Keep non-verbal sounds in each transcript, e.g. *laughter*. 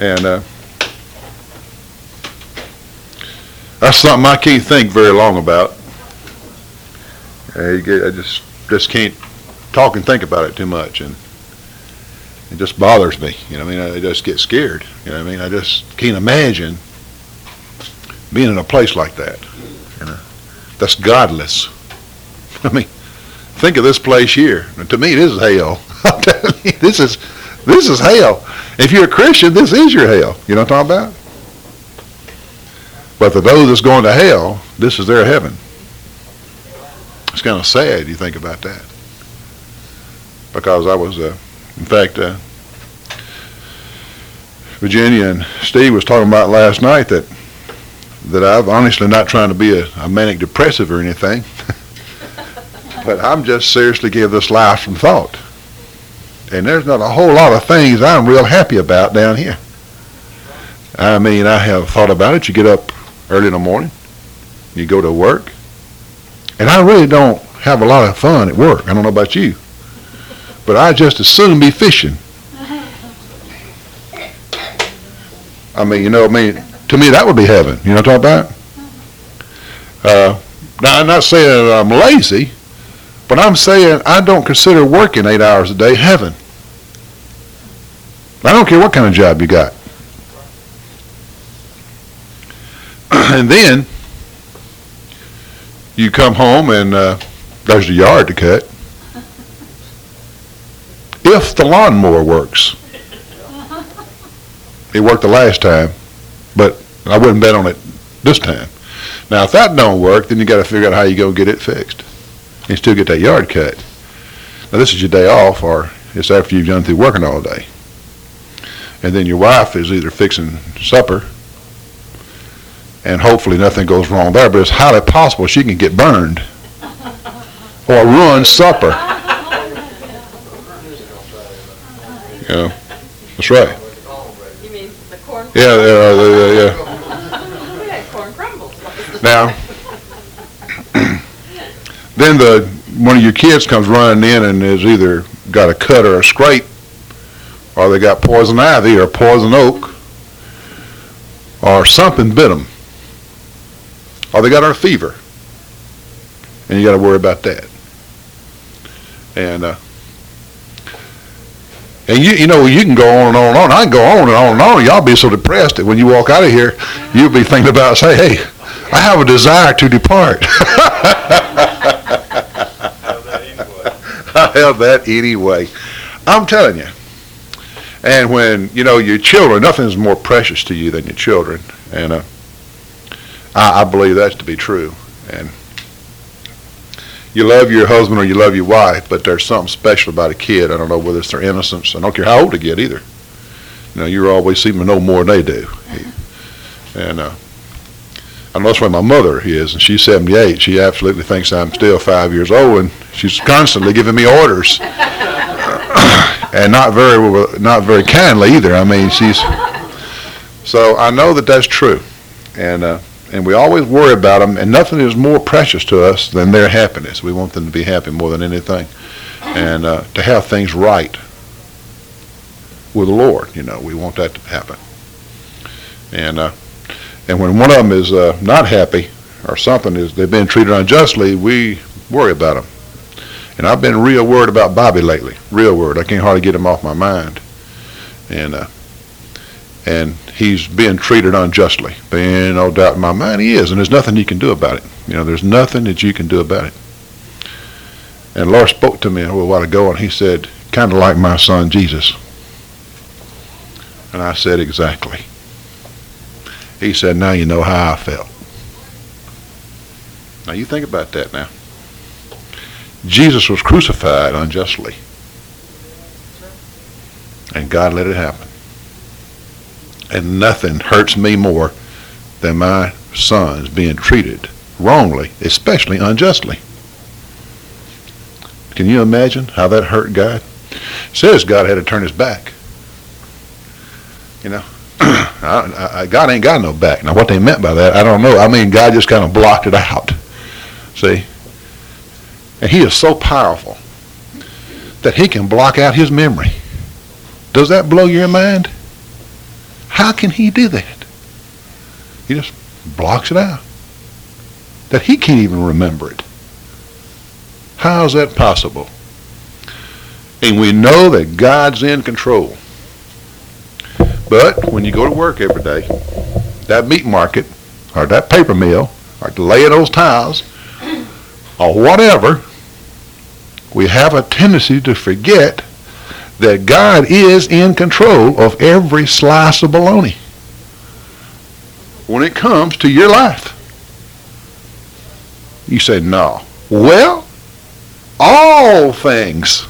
And uh, that's something I can't think very long about. Uh, you get- I just just can't talk and think about it too much, and it just bothers me. You know, I mean, I just get scared. You know, I mean, I just can't imagine being in a place like that. You know, that's godless. *laughs* I mean, think of this place here. To me, this is hell. *laughs* This is this is hell. If you're a Christian, this is your hell. You know what I'm talking about? But for those that's going to hell, this is their heaven. It's kind of sad you think about that. Because I was, uh, in fact, uh, Virginia and Steve was talking about last night that that I've honestly not trying to be a, a manic depressive or anything, *laughs* but I'm just seriously give this life some thought. And there's not a whole lot of things I'm real happy about down here. I mean, I have thought about it. You get up early in the morning, you go to work, and I really don't have a lot of fun at work. I don't know about you, but I just as soon be fishing. I mean, you know, I mean, to me that would be heaven. You know what I'm talking about? Uh, now, I'm not saying I'm lazy, but I'm saying I don't consider working eight hours a day heaven. I don't care what kind of job you got. *clears throat* and then you come home and uh, there's the yard to cut. If the lawnmower works. *laughs* It worked the last time, but I wouldn't bet on it this time. Now, if that don't work, then you got to figure out how you go get it fixed and still get that yard cut. Now, this is your day off, or it's after you've done through working all day. And then your wife is either fixing supper, and hopefully nothing goes wrong there, but it's highly possible she can get burned or ruin supper. Yeah, that's right. You mean the corn? Yeah, yeah, yeah, yeah. Yeah, corn crumbles. Now, then the one of your kids comes running in and has either got a cut or a scrape, or they got poison ivy or poison oak, or something bit them, or they got a fever, and you got to worry about that. And uh, and you you know you can go on and on and on. I can go on and on and on. Y'all be so depressed that when you walk out of here, you'll be thinking about say, hey, I have a desire to depart. *laughs* I have that anyway. I'm telling you. And when, you know, your children, nothing's more precious to you than your children. And uh, I, I believe that to be true. And you love your husband or you love your wife, but there's something special about a kid. I don't know whether it's their innocence. I don't care how old they get either. You know, you always seem to know more than they do. And uh, I know that's where my mother is, and she's 78. She absolutely thinks I'm still five years old, and she's constantly giving me orders, and not very not very kindly either. I mean, she's so I know that that's true, and uh, and we always worry about them, and nothing is more precious to us than their happiness. We want them to be happy more than anything, and uh, to have things right with the Lord. You know, we want that to happen, and. Uh, and when one of them is uh, not happy or something is they've been treated unjustly, we worry about them. And I've been real worried about Bobby lately. Real worried. I can't hardly get him off my mind. And uh, and he's being treated unjustly. Being no doubt in my mind he is, and there's nothing you can do about it. You know, there's nothing that you can do about it. And Lord spoke to me a little while ago, and he said, kind of like my son Jesus. And I said, exactly. He said, now you know how I felt. Now you think about that now. Jesus was crucified unjustly. And God let it happen. And nothing hurts me more than my sons being treated wrongly, especially unjustly. Can you imagine how that hurt God? It says God had to turn his back. You know, *clears throat* I, I, God ain't got no back. Now, what they meant by that, I don't know. I mean, God just kind of blocked it out. See? And he is so powerful that he can block out his memory. Does that blow your mind? How can he do that? He just blocks it out. That he can't even remember it. How is that possible? And we know that God's in control. But when you go to work every day, that meat market, or that paper mill, or laying those tiles, or whatever, we have a tendency to forget that God is in control of every slice of bologna when it comes to your life. You say, no. Well, all things.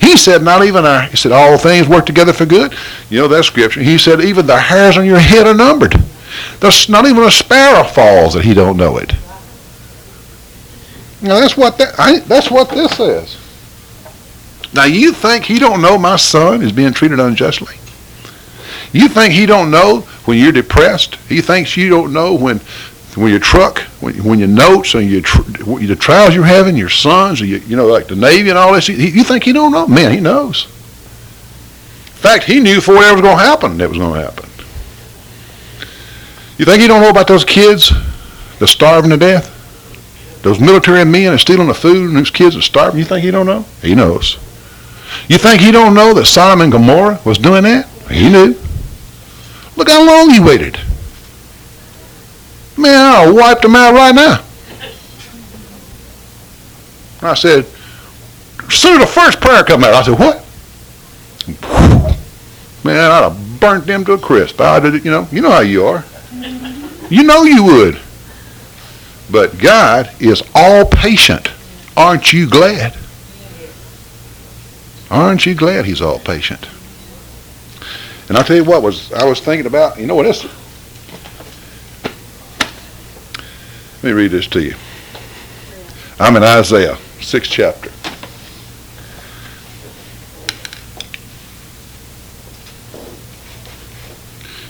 He said, not even our, he said, all things work together for good. You know that scripture. He said, even the hairs on your head are numbered. There's not even a sparrow falls that he don't know it. Now that's what that, I, that's what this says. Now you think he don't know my son is being treated unjustly? You think he don't know when you're depressed? He thinks you don't know when when your truck, when, when your notes and your tr- the trials you're having, your sons, you, you know, like the Navy and all this, he, you think he don't know? Man, he knows. In fact, he knew before it was going to happen that was going to happen. You think he don't know about those kids that's starving to death? Those military men are stealing the food and those kids are starving. You think he don't know? He knows. You think he don't know that Sodom and Gomorrah was doing that? He knew. Look how long he waited. Man, I'll wipe them out right now. I said, soon the first prayer come out, I said, what? Man, I'd have burnt them to a crisp. I did, you know, you know how you are. You know you would. But God is all patient. Aren't you glad? Aren't you glad he's all patient? And I'll tell you what was I was thinking about, you know what Let me read this to you. I'm in Isaiah, sixth chapter.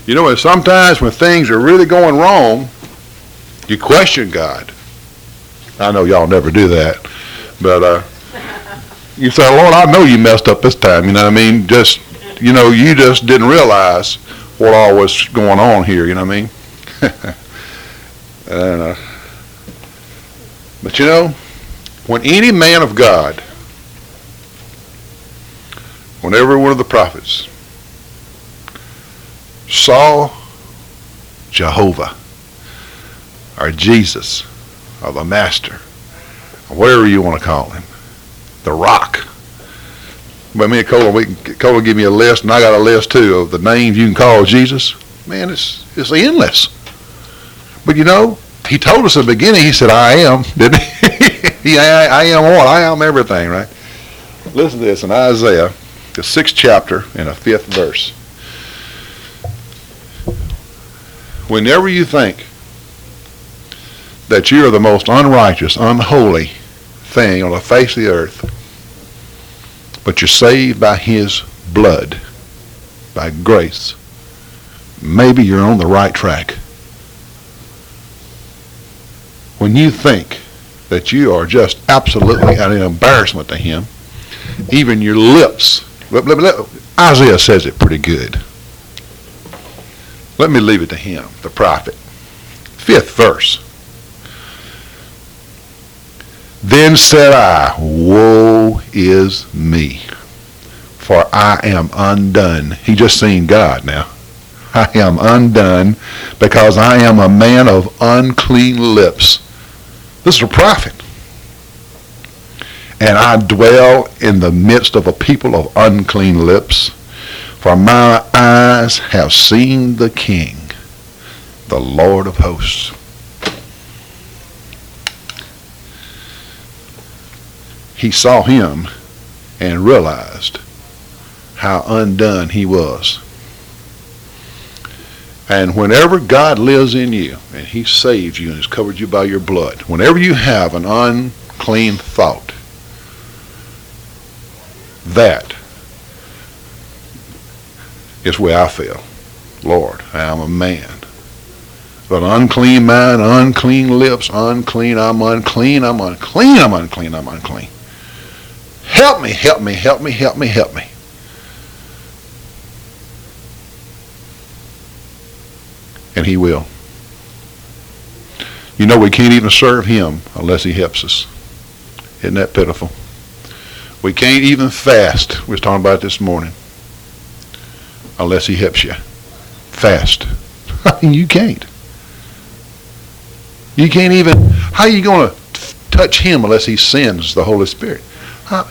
You know, sometimes when things are really going wrong, you question God. I know y'all never do that, but uh, you say, Lord, I know you messed up this time. You know what I mean? Just, you know, you just didn't realize what all was going on here. You know what I mean? *laughs* and, uh, but you know, when any man of God, when every one of the prophets saw Jehovah or Jesus or the Master, or whatever you want to call him, the Rock. But me and Cola, we Cola give me a list, and I got a list too of the names you can call Jesus. Man, it's it's endless. But you know, he told us in the beginning. He said, "I am." *laughs* Didn't he? he I, I am what? I am everything, right? Listen to this in Isaiah, the sixth chapter and a fifth verse. Whenever you think that you are the most unrighteous, unholy thing on the face of the earth, but you're saved by his blood, by grace, maybe you're on the right track. When you think that you are just absolutely an embarrassment to him, even your lips, Isaiah says it pretty good. Let me leave it to him, the prophet. Fifth verse. Then said I, Woe is me, for I am undone. He just seen God now. I am undone because I am a man of unclean lips. This is a prophet. And I dwell in the midst of a people of unclean lips, for my eyes have seen the King, the Lord of hosts. He saw him and realized how undone he was. And whenever God lives in you and he saves you and has covered you by your blood, whenever you have an unclean thought, that is where I feel. Lord, I am a man. But unclean mind, unclean lips, unclean, I'm unclean, I'm unclean, I'm unclean, I'm unclean. Help me, help me, help me, help me, help me. And he will. You know we can't even serve him unless he helps us. Isn't that pitiful? We can't even fast. We was talking about this morning. Unless he helps you. Fast. *laughs* You can't. You can't even, how are you going to touch him unless he sends the Holy Spirit?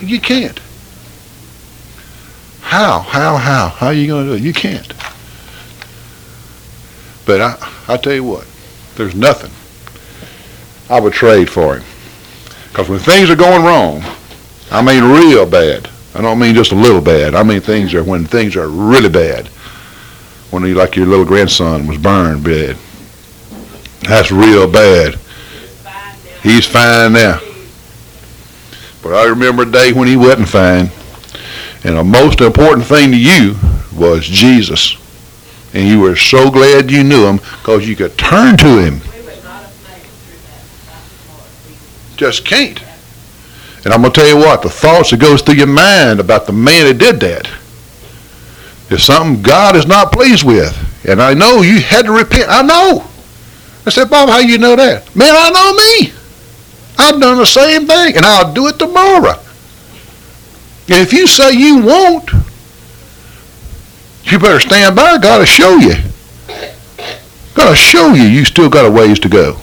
You can't. How, how, how? How are you going to do it? You can't. But I, I tell you what, there's nothing I would trade for him. Because when things are going wrong, I mean real bad. I don't mean just a little bad. I mean things are when things are really bad. When like your little grandson was burned bad. That's real bad. He's fine now. But I remember a day when he wasn't fine. And the most important thing to you was Jesus. And you were so glad you knew him because you could turn to him. Just can't. And I'm going to tell you what, the thoughts that goes through your mind about the man that did that is something God is not pleased with. And I know you had to repent. I know. I said, Bob, how you know that? Man, I know me. I've done the same thing, and I'll do it tomorrow. And if you say you won't, you better stand by. God will show you. God will show you you still got a ways to go.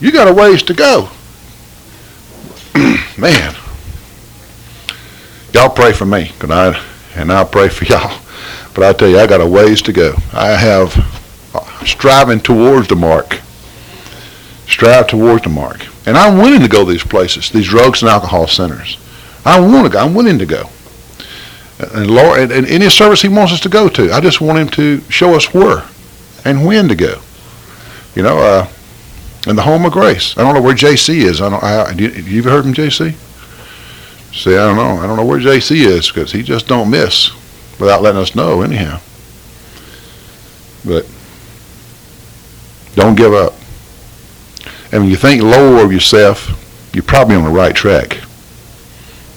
You got a ways to go. *clears throat* Man. Y'all pray for me, 'cause I, and I'll pray for y'all. But I tell you, I got a ways to go. I have uh, striving towards the mark. Strive towards the mark. And I'm willing to go these places, these drugs and alcohol centers. I want to go. I'm willing to go. And Lord, and, and any service He wants us to go to, I just want Him to show us where and when to go. You know, uh, in the home of grace. I don't know where JC is. I don't. I, you, you ever heard from JC? See, I don't know. I don't know where JC is because he just don't miss without letting us know. Anyhow, but don't give up. And when you think lower of yourself, you're probably on the right track.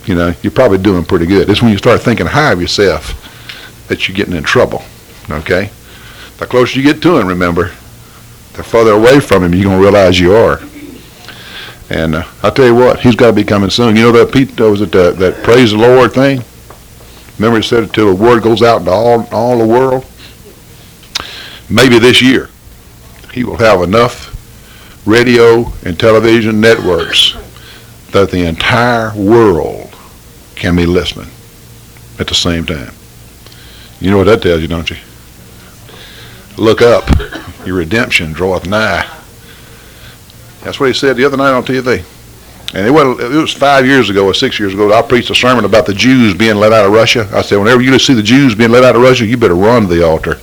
You know, you're probably doing pretty good. It's when you start thinking high of yourself that you're getting in trouble. Okay? The closer you get to him, remember, the further away from him you're going to realize you are. And uh, I'll tell you what, he's got to be coming soon. You know that Pete, was it that, that praise the Lord thing? Remember he said it till the word goes out into all, all the world? Maybe this year he will have enough radio and television networks that the entire world can be listening at the same time. You know what that tells you, don't you? Look up. Your redemption draweth nigh. That's what he said the other night on TV. And it was, it was five years ago or six years ago, I preached a sermon about the Jews being let out of Russia. I said, whenever you see the Jews being let out of Russia, you better run to the altar.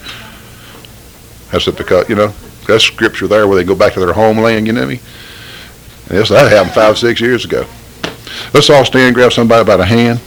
That's it because, you know, that's scripture there where they go back to their homeland, you know me? This, that happened five, six years ago. Let's all stand grab somebody by the hand.